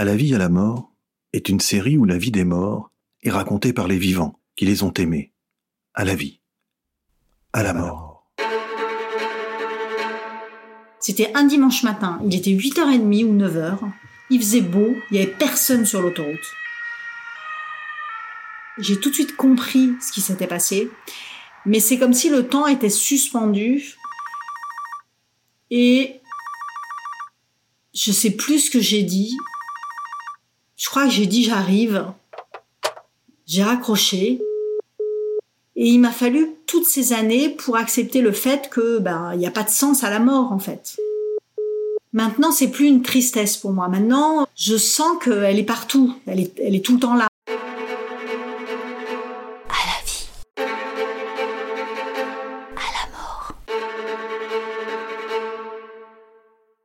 À la vie, à la mort est une série où la vie des morts est racontée par les vivants qui les ont aimés. À la vie, à la mort. C'était un dimanche matin, il était 8h30 ou 9h. Il faisait beau, il n'y avait personne sur l'autoroute. J'ai tout de suite compris ce qui s'était passé, mais c'est comme si le temps était suspendu et je sais plus ce que j'ai dit. Je crois que j'ai dit j'arrive. J'ai raccroché. Et il m'a fallu toutes ces années pour accepter le fait que ben il n'y a pas de sens à la mort en fait. Maintenant, c'est plus une tristesse pour moi. Maintenant, je sens qu'elle est partout. Elle est, elle est tout le temps là.